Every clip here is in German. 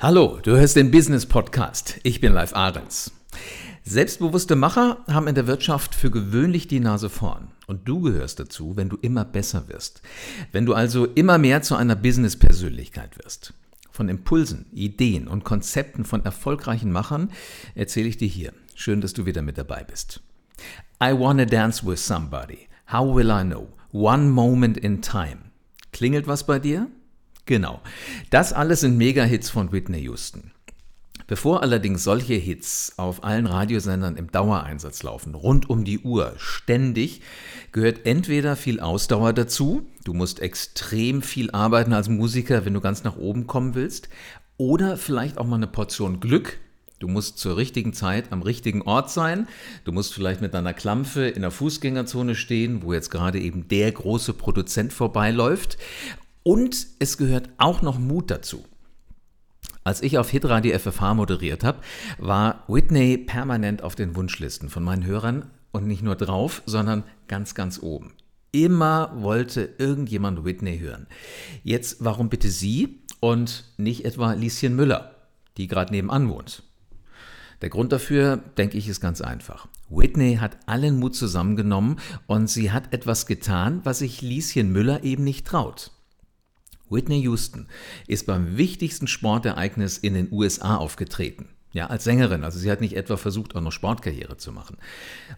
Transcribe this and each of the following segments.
Hallo, du hörst den Business Podcast. Ich bin Live Ahrens. Selbstbewusste Macher haben in der Wirtschaft für gewöhnlich die Nase vorn. Und du gehörst dazu, wenn du immer besser wirst. Wenn du also immer mehr zu einer Business-Persönlichkeit wirst. Von Impulsen, Ideen und Konzepten von erfolgreichen Machern erzähle ich dir hier. Schön, dass du wieder mit dabei bist. I wanna dance with somebody. How will I know? One moment in time. Klingelt was bei dir? Genau. Das alles sind Mega-Hits von Whitney Houston. Bevor allerdings solche Hits auf allen Radiosendern im Dauereinsatz laufen, rund um die Uhr, ständig, gehört entweder viel Ausdauer dazu, du musst extrem viel arbeiten als Musiker, wenn du ganz nach oben kommen willst, oder vielleicht auch mal eine Portion Glück, Du musst zur richtigen Zeit am richtigen Ort sein. Du musst vielleicht mit deiner Klampfe in der Fußgängerzone stehen, wo jetzt gerade eben der große Produzent vorbeiläuft. Und es gehört auch noch Mut dazu. Als ich auf Hitradio FFH moderiert habe, war Whitney permanent auf den Wunschlisten von meinen Hörern und nicht nur drauf, sondern ganz, ganz oben. Immer wollte irgendjemand Whitney hören. Jetzt, warum bitte sie und nicht etwa Lieschen Müller, die gerade nebenan wohnt? Der Grund dafür, denke ich, ist ganz einfach. Whitney hat allen Mut zusammengenommen und sie hat etwas getan, was sich Lieschen Müller eben nicht traut. Whitney Houston ist beim wichtigsten Sportereignis in den USA aufgetreten. Ja, als Sängerin. Also sie hat nicht etwa versucht, auch noch Sportkarriere zu machen.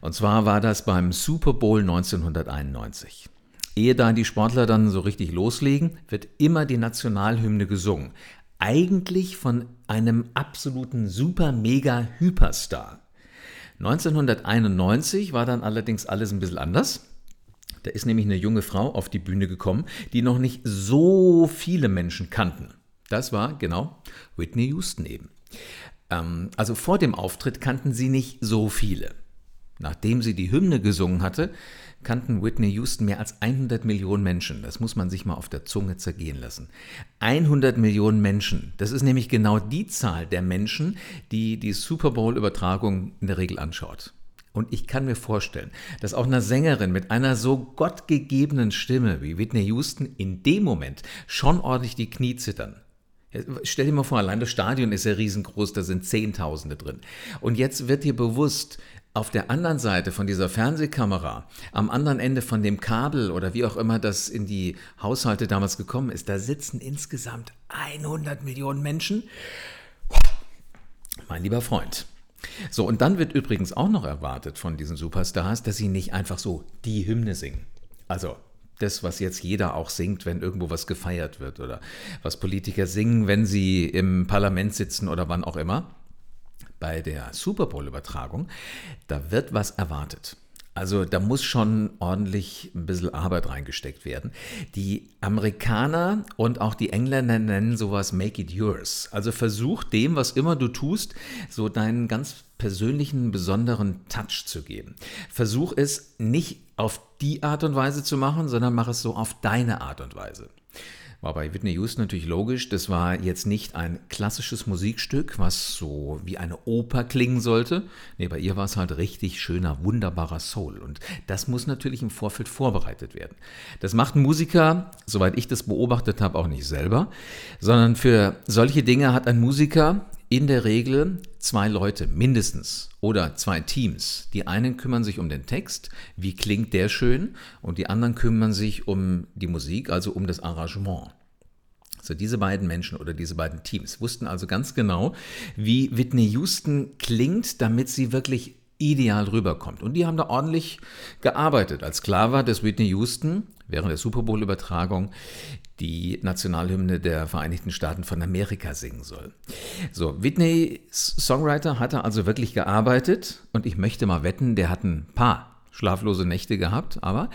Und zwar war das beim Super Bowl 1991. Ehe da die Sportler dann so richtig loslegen, wird immer die Nationalhymne gesungen. Eigentlich von einem absoluten super mega Hyperstar. 1991 war dann allerdings alles ein bisschen anders. Da ist nämlich eine junge Frau auf die Bühne gekommen, die noch nicht so viele Menschen kannten. Das war genau Whitney Houston eben. Ähm, also vor dem Auftritt kannten sie nicht so viele. Nachdem sie die Hymne gesungen hatte, kannten Whitney Houston mehr als 100 Millionen Menschen. Das muss man sich mal auf der Zunge zergehen lassen. 100 Millionen Menschen. Das ist nämlich genau die Zahl der Menschen, die die Super Bowl-Übertragung in der Regel anschaut. Und ich kann mir vorstellen, dass auch einer Sängerin mit einer so gottgegebenen Stimme wie Whitney Houston in dem Moment schon ordentlich die Knie zittern. Stell dir mal vor, allein das Stadion ist ja riesengroß, da sind Zehntausende drin. Und jetzt wird dir bewusst, auf der anderen Seite von dieser Fernsehkamera, am anderen Ende von dem Kabel oder wie auch immer das in die Haushalte damals gekommen ist, da sitzen insgesamt 100 Millionen Menschen. Mein lieber Freund, so, und dann wird übrigens auch noch erwartet von diesen Superstars, dass sie nicht einfach so die Hymne singen. Also das, was jetzt jeder auch singt, wenn irgendwo was gefeiert wird oder was Politiker singen, wenn sie im Parlament sitzen oder wann auch immer. Bei der Super Bowl-Übertragung, da wird was erwartet. Also da muss schon ordentlich ein bisschen Arbeit reingesteckt werden. Die Amerikaner und auch die Engländer nennen sowas Make it yours. Also versuch dem, was immer du tust, so deinen ganz persönlichen, besonderen Touch zu geben. Versuch es nicht auf die Art und Weise zu machen, sondern mach es so auf deine Art und Weise. War bei Whitney Houston natürlich logisch. Das war jetzt nicht ein klassisches Musikstück, was so wie eine Oper klingen sollte. Nee, bei ihr war es halt richtig schöner, wunderbarer Soul. Und das muss natürlich im Vorfeld vorbereitet werden. Das macht ein Musiker, soweit ich das beobachtet habe, auch nicht selber, sondern für solche Dinge hat ein Musiker in der Regel zwei Leute mindestens oder zwei Teams. Die einen kümmern sich um den Text, wie klingt der schön, und die anderen kümmern sich um die Musik, also um das Arrangement. So diese beiden Menschen oder diese beiden Teams wussten also ganz genau, wie Whitney Houston klingt, damit sie wirklich ideal rüberkommt. Und die haben da ordentlich gearbeitet. Als klar war, dass Whitney Houston während der Super Bowl-Übertragung die Nationalhymne der Vereinigten Staaten von Amerika singen soll. So, Whitney Songwriter hatte also wirklich gearbeitet und ich möchte mal wetten, der hat ein paar schlaflose Nächte gehabt, aber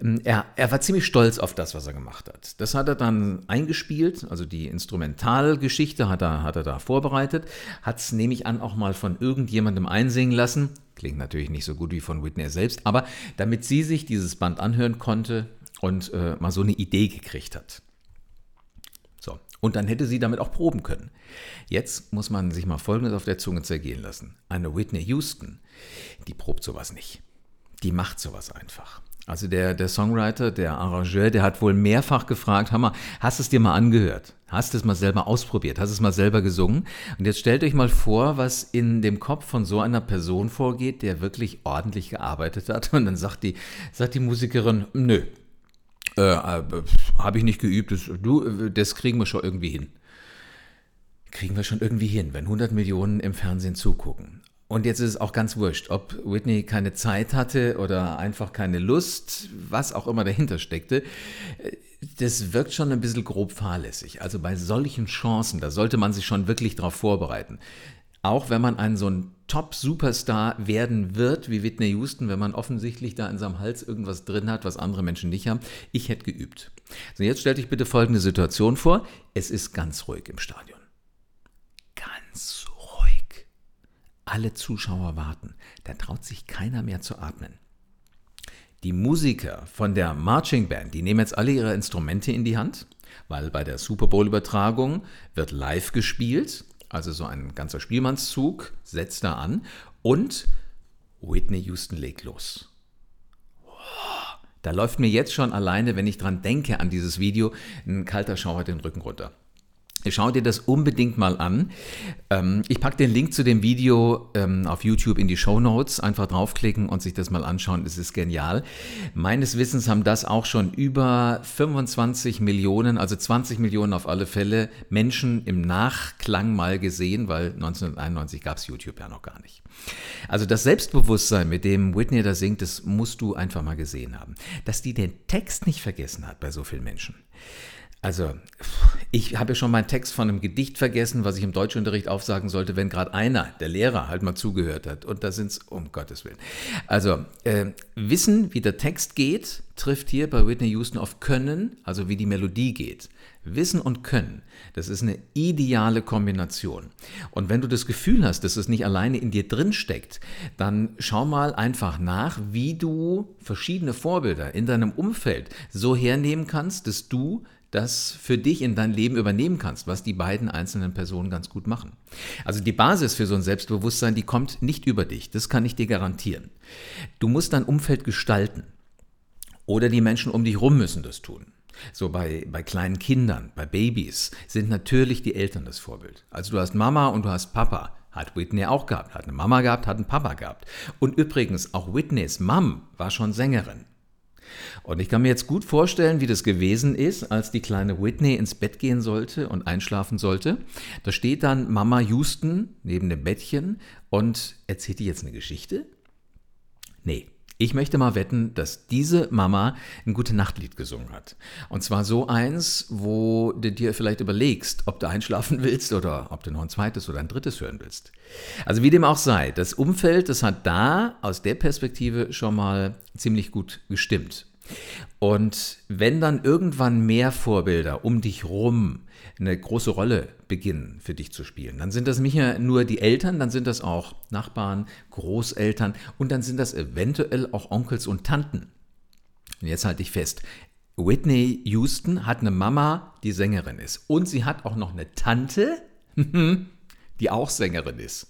ähm, er, er war ziemlich stolz auf das, was er gemacht hat. Das hat er dann eingespielt, also die Instrumentalgeschichte hat er, hat er da vorbereitet, hat es, nehme ich an, auch mal von irgendjemandem einsingen lassen. Klingt natürlich nicht so gut wie von Whitney selbst, aber damit sie sich dieses Band anhören konnte und äh, mal so eine Idee gekriegt hat. So, und dann hätte sie damit auch proben können. Jetzt muss man sich mal Folgendes auf der Zunge zergehen lassen. Eine Whitney Houston, die probt sowas nicht die macht sowas einfach. Also der, der Songwriter, der Arrangeur, der hat wohl mehrfach gefragt, Hammer, hast du es dir mal angehört? Hast du es mal selber ausprobiert? Hast du es mal selber gesungen? Und jetzt stellt euch mal vor, was in dem Kopf von so einer Person vorgeht, der wirklich ordentlich gearbeitet hat. Und dann sagt die, sagt die Musikerin, nö, äh, äh, habe ich nicht geübt, das, du, das kriegen wir schon irgendwie hin. Kriegen wir schon irgendwie hin, wenn 100 Millionen im Fernsehen zugucken. Und jetzt ist es auch ganz wurscht, ob Whitney keine Zeit hatte oder einfach keine Lust, was auch immer dahinter steckte. Das wirkt schon ein bisschen grob fahrlässig. Also bei solchen Chancen, da sollte man sich schon wirklich darauf vorbereiten. Auch wenn man ein so ein Top-Superstar werden wird, wie Whitney Houston, wenn man offensichtlich da in seinem Hals irgendwas drin hat, was andere Menschen nicht haben. Ich hätte geübt. So, jetzt stell dich bitte folgende Situation vor. Es ist ganz ruhig im Stadion. Ganz ruhig. Alle Zuschauer warten. Da traut sich keiner mehr zu atmen. Die Musiker von der Marching Band, die nehmen jetzt alle ihre Instrumente in die Hand, weil bei der Super Bowl-Übertragung wird live gespielt also so ein ganzer Spielmannszug setzt da an und Whitney Houston legt los. Da läuft mir jetzt schon alleine, wenn ich dran denke an dieses Video, ein kalter Schauer den Rücken runter. Schau dir das unbedingt mal an. Ähm, ich packe den Link zu dem Video ähm, auf YouTube in die Show Notes. Einfach draufklicken und sich das mal anschauen. Es ist genial. Meines Wissens haben das auch schon über 25 Millionen, also 20 Millionen auf alle Fälle, Menschen im Nachklang mal gesehen, weil 1991 gab es YouTube ja noch gar nicht. Also das Selbstbewusstsein, mit dem Whitney da singt, das musst du einfach mal gesehen haben. Dass die den Text nicht vergessen hat bei so vielen Menschen. Also, ich habe ja schon meinen Text von einem Gedicht vergessen, was ich im Deutschunterricht aufsagen sollte, wenn gerade einer, der Lehrer, halt mal zugehört hat. Und da sind es, um Gottes Willen. Also, äh, Wissen, wie der Text geht, trifft hier bei Whitney Houston auf Können, also wie die Melodie geht. Wissen und Können, das ist eine ideale Kombination. Und wenn du das Gefühl hast, dass es nicht alleine in dir drin steckt, dann schau mal einfach nach, wie du verschiedene Vorbilder in deinem Umfeld so hernehmen kannst, dass du das für dich in dein Leben übernehmen kannst, was die beiden einzelnen Personen ganz gut machen. Also die Basis für so ein Selbstbewusstsein, die kommt nicht über dich, das kann ich dir garantieren. Du musst dein Umfeld gestalten oder die Menschen um dich rum müssen das tun. So bei, bei kleinen Kindern, bei Babys sind natürlich die Eltern das Vorbild. Also du hast Mama und du hast Papa. Hat Whitney auch gehabt. Hat eine Mama gehabt, hat einen Papa gehabt. Und übrigens, auch Whitneys Mom war schon Sängerin. Und ich kann mir jetzt gut vorstellen, wie das gewesen ist, als die kleine Whitney ins Bett gehen sollte und einschlafen sollte. Da steht dann Mama Houston neben dem Bettchen und erzählt ihr jetzt eine Geschichte? Nee. Ich möchte mal wetten, dass diese Mama ein gute Nachtlied gesungen hat. Und zwar so eins, wo du dir vielleicht überlegst, ob du einschlafen willst oder ob du noch ein zweites oder ein drittes hören willst. Also wie dem auch sei, das Umfeld, das hat da aus der Perspektive schon mal ziemlich gut gestimmt. Und wenn dann irgendwann mehr Vorbilder um dich rum eine große Rolle beginnen für dich zu spielen, dann sind das nicht nur die Eltern, dann sind das auch Nachbarn, Großeltern und dann sind das eventuell auch Onkels und Tanten. Und jetzt halte ich fest, Whitney Houston hat eine Mama, die Sängerin ist. Und sie hat auch noch eine Tante, die auch Sängerin ist.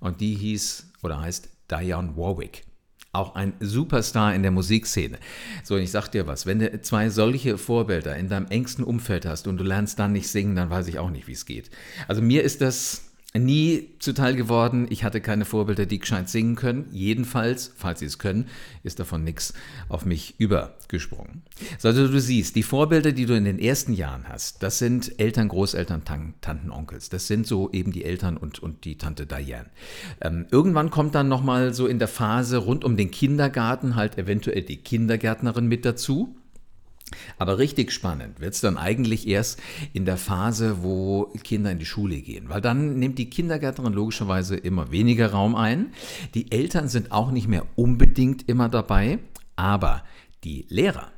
Und die hieß oder heißt Diane Warwick auch ein Superstar in der Musikszene. So, ich sag dir was, wenn du zwei solche Vorbilder in deinem engsten Umfeld hast und du lernst dann nicht singen, dann weiß ich auch nicht, wie es geht. Also mir ist das nie zuteil geworden. Ich hatte keine Vorbilder, die gescheit singen können. Jedenfalls, falls sie es können, ist davon nichts auf mich übergesprungen. Also du siehst, die Vorbilder, die du in den ersten Jahren hast, das sind Eltern, Großeltern, Tanten, Onkels. Das sind so eben die Eltern und, und die Tante Diane. Ähm, irgendwann kommt dann nochmal so in der Phase rund um den Kindergarten halt eventuell die Kindergärtnerin mit dazu. Aber richtig spannend wird es dann eigentlich erst in der Phase, wo Kinder in die Schule gehen, weil dann nimmt die Kindergärtnerin logischerweise immer weniger Raum ein. Die Eltern sind auch nicht mehr unbedingt immer dabei, aber die Lehrer,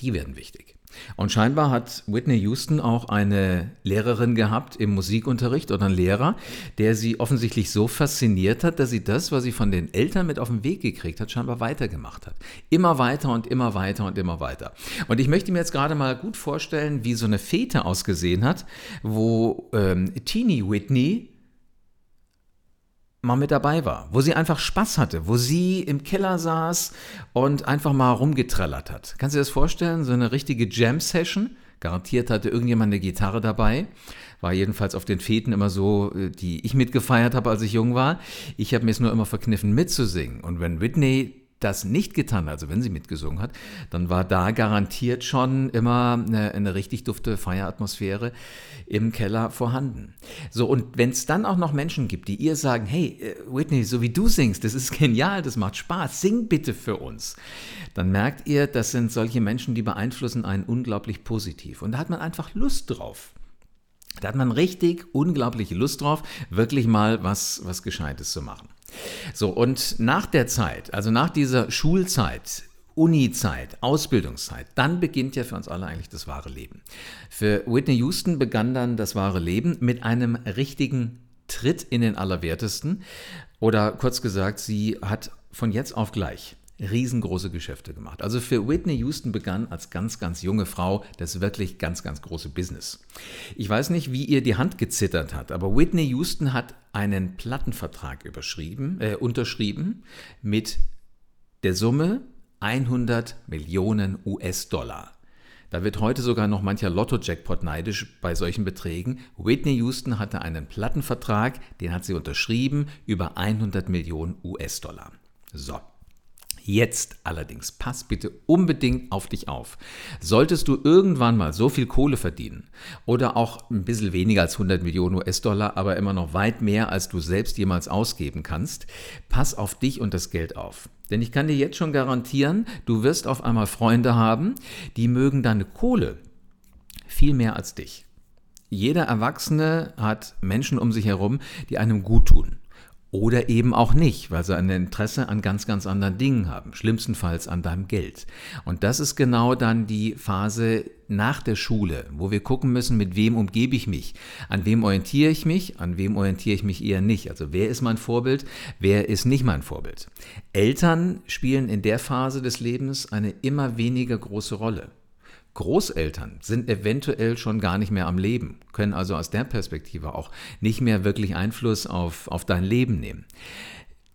die werden wichtig. Und scheinbar hat Whitney Houston auch eine Lehrerin gehabt im Musikunterricht oder einen Lehrer, der sie offensichtlich so fasziniert hat, dass sie das, was sie von den Eltern mit auf den Weg gekriegt hat, scheinbar weitergemacht hat. Immer weiter und immer weiter und immer weiter. Und ich möchte mir jetzt gerade mal gut vorstellen, wie so eine Fete ausgesehen hat, wo ähm, Teenie Whitney mal mit dabei war, wo sie einfach Spaß hatte, wo sie im Keller saß und einfach mal rumgetrellert hat. Kannst du dir das vorstellen? So eine richtige Jam-Session? Garantiert hatte irgendjemand eine Gitarre dabei. War jedenfalls auf den Feten immer so, äh, die ich mitgefeiert habe, als ich jung war. Ich habe mir es nur immer verkniffen, mitzusingen. Und wenn Whitney das nicht getan, also wenn sie mitgesungen hat, dann war da garantiert schon immer eine, eine richtig dufte Feieratmosphäre im Keller vorhanden. So, und wenn es dann auch noch Menschen gibt, die ihr sagen, hey, äh, Whitney, so wie du singst, das ist genial, das macht Spaß, sing bitte für uns, dann merkt ihr, das sind solche Menschen, die beeinflussen einen unglaublich positiv. Und da hat man einfach Lust drauf. Da hat man richtig unglaubliche Lust drauf, wirklich mal was, was Gescheites zu machen. So, und nach der Zeit, also nach dieser Schulzeit, Uni-Zeit, Ausbildungszeit, dann beginnt ja für uns alle eigentlich das wahre Leben. Für Whitney Houston begann dann das wahre Leben mit einem richtigen Tritt in den Allerwertesten. Oder kurz gesagt, sie hat von jetzt auf gleich riesengroße Geschäfte gemacht. Also für Whitney Houston begann als ganz, ganz junge Frau das wirklich ganz, ganz große Business. Ich weiß nicht, wie ihr die Hand gezittert hat, aber Whitney Houston hat einen Plattenvertrag überschrieben, äh, unterschrieben mit der Summe 100 Millionen US-Dollar. Da wird heute sogar noch mancher Lotto-Jackpot neidisch bei solchen Beträgen. Whitney Houston hatte einen Plattenvertrag, den hat sie unterschrieben, über 100 Millionen US-Dollar. So, Jetzt allerdings, pass bitte unbedingt auf dich auf. Solltest du irgendwann mal so viel Kohle verdienen oder auch ein bisschen weniger als 100 Millionen US-Dollar, aber immer noch weit mehr, als du selbst jemals ausgeben kannst, pass auf dich und das Geld auf. Denn ich kann dir jetzt schon garantieren, du wirst auf einmal Freunde haben, die mögen deine Kohle viel mehr als dich. Jeder Erwachsene hat Menschen um sich herum, die einem gut tun. Oder eben auch nicht, weil sie ein Interesse an ganz, ganz anderen Dingen haben, schlimmstenfalls an deinem Geld. Und das ist genau dann die Phase nach der Schule, wo wir gucken müssen, mit wem umgebe ich mich, an wem orientiere ich mich, an wem orientiere ich mich eher nicht. Also wer ist mein Vorbild, wer ist nicht mein Vorbild. Eltern spielen in der Phase des Lebens eine immer weniger große Rolle. Großeltern sind eventuell schon gar nicht mehr am Leben, können also aus der Perspektive auch nicht mehr wirklich Einfluss auf, auf dein Leben nehmen.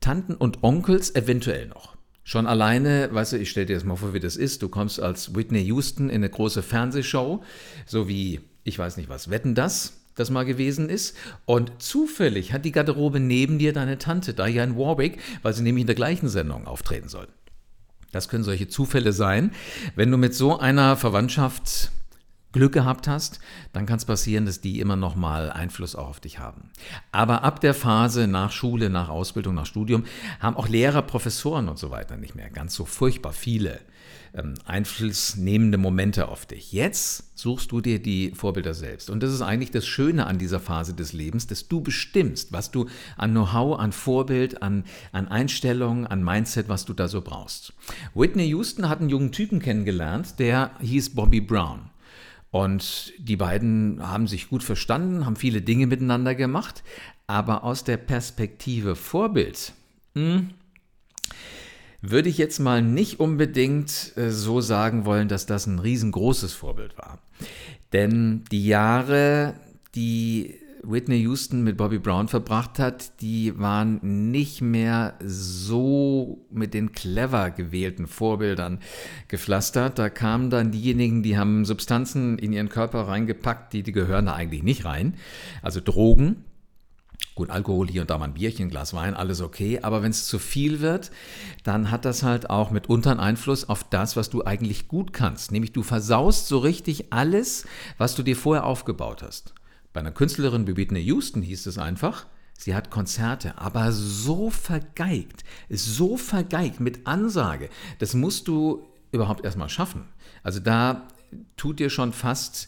Tanten und Onkels eventuell noch. Schon alleine, weißt du, ich stelle dir das mal vor, wie das ist. Du kommst als Whitney Houston in eine große Fernsehshow, so wie, ich weiß nicht was, wetten das, das mal gewesen ist. Und zufällig hat die Garderobe neben dir deine Tante, Diane Warwick, weil sie nämlich in der gleichen Sendung auftreten soll. Das können solche Zufälle sein. Wenn du mit so einer Verwandtschaft Glück gehabt hast, dann kann es passieren, dass die immer noch mal Einfluss auch auf dich haben. Aber ab der Phase nach Schule, nach Ausbildung, nach Studium haben auch Lehrer, Professoren und so weiter nicht mehr ganz so furchtbar viele ähm, einflussnehmende Momente auf dich. Jetzt suchst du dir die Vorbilder selbst. Und das ist eigentlich das Schöne an dieser Phase des Lebens, dass du bestimmst, was du an Know-how, an Vorbild, an, an Einstellung, an Mindset, was du da so brauchst. Whitney Houston hat einen jungen Typen kennengelernt, der hieß Bobby Brown. Und die beiden haben sich gut verstanden, haben viele Dinge miteinander gemacht, aber aus der Perspektive Vorbild, mh, hm, würde ich jetzt mal nicht unbedingt äh, so sagen wollen, dass das ein riesengroßes Vorbild war. Denn die Jahre, die Whitney Houston mit Bobby Brown verbracht hat, die waren nicht mehr so mit den clever gewählten Vorbildern gepflastert. Da kamen dann diejenigen, die haben Substanzen in ihren Körper reingepackt, die, die gehören da eigentlich nicht rein. Also Drogen, Gut, Alkohol hier und da mal ein Bierchen, Glas Wein, alles okay. Aber wenn es zu viel wird, dann hat das halt auch mitunter einen Einfluss auf das, was du eigentlich gut kannst. Nämlich du versaust so richtig alles, was du dir vorher aufgebaut hast. Bei einer Künstlerin wie Whitney Houston hieß es einfach, sie hat Konzerte, aber so vergeigt, so vergeigt mit Ansage. Das musst du überhaupt erstmal schaffen. Also da tut dir schon fast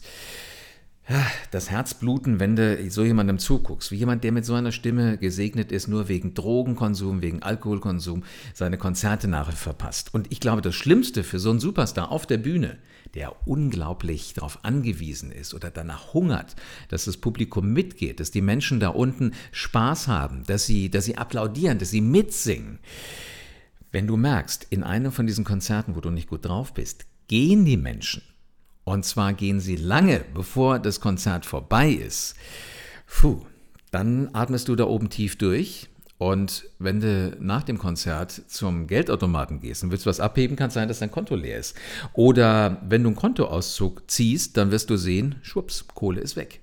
das Herzbluten, wenn du so jemandem zuguckst, wie jemand, der mit so einer Stimme gesegnet ist, nur wegen Drogenkonsum, wegen Alkoholkonsum seine Konzerte nachher verpasst. Und ich glaube, das Schlimmste für so einen Superstar auf der Bühne, der unglaublich darauf angewiesen ist oder danach hungert, dass das Publikum mitgeht, dass die Menschen da unten Spaß haben, dass sie, dass sie applaudieren, dass sie mitsingen. Wenn du merkst, in einem von diesen Konzerten, wo du nicht gut drauf bist, gehen die Menschen und zwar gehen sie lange, bevor das Konzert vorbei ist. Puh, dann atmest du da oben tief durch Und wenn du nach dem Konzert zum Geldautomaten gehst und willst was abheben, kann es sein, dass dein Konto leer ist. Oder wenn du einen Kontoauszug ziehst, dann wirst du sehen, schwupps, Kohle ist weg.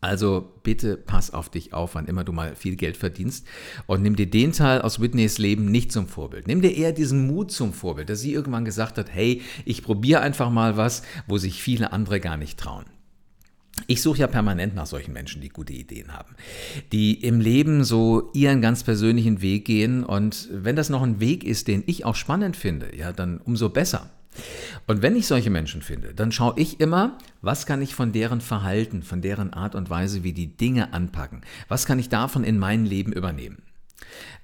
Also bitte pass auf dich auf, wann immer du mal viel Geld verdienst und nimm dir den Teil aus Whitneys Leben nicht zum Vorbild. Nimm dir eher diesen Mut zum Vorbild, dass sie irgendwann gesagt hat, hey, ich probiere einfach mal was, wo sich viele andere gar nicht trauen. Ich suche ja permanent nach solchen Menschen, die gute Ideen haben, die im Leben so ihren ganz persönlichen Weg gehen und wenn das noch ein Weg ist, den ich auch spannend finde, ja, dann umso besser. Und wenn ich solche Menschen finde, dann schaue ich immer, was kann ich von deren Verhalten, von deren Art und Weise, wie die Dinge anpacken, was kann ich davon in mein Leben übernehmen.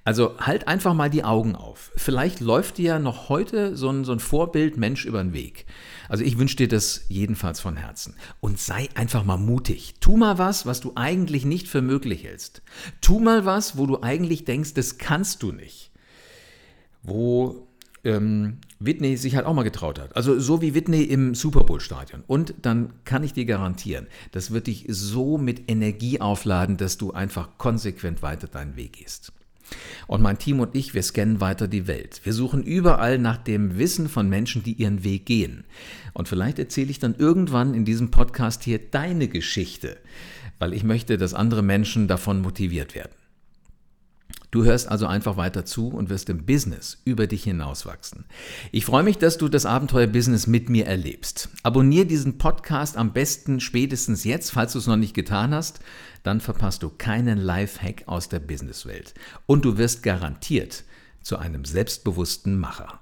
Also halt einfach mal die Augen auf. Vielleicht läuft dir noch heute so ein, so ein Vorbild Mensch über den Weg. Also ich wünsche dir das jedenfalls von Herzen. Und sei einfach mal mutig. Tu mal was, was du eigentlich nicht für möglich hältst. Tu mal was, wo du eigentlich denkst, das kannst du nicht. Wo ähm, Whitney sich halt auch mal getraut hat. Also so wie Whitney im Super Bowl-Stadion. Und dann kann ich dir garantieren, das wird dich so mit Energie aufladen, dass du einfach konsequent weiter deinen Weg gehst. Und mein Team und ich, wir scannen weiter die Welt. Wir suchen überall nach dem Wissen von Menschen, die ihren Weg gehen. Und vielleicht erzähle ich dann irgendwann in diesem Podcast hier deine Geschichte, weil ich möchte, dass andere Menschen davon motiviert werden. Du hörst also einfach weiter zu und wirst im Business über dich hinauswachsen. Ich freue mich, dass du das Abenteuer-Business mit mir erlebst. Abonnier diesen Podcast am besten spätestens jetzt, falls du es noch nicht getan hast. Dann verpasst du keinen Live-Hack aus der Businesswelt. Und du wirst garantiert zu einem selbstbewussten Macher.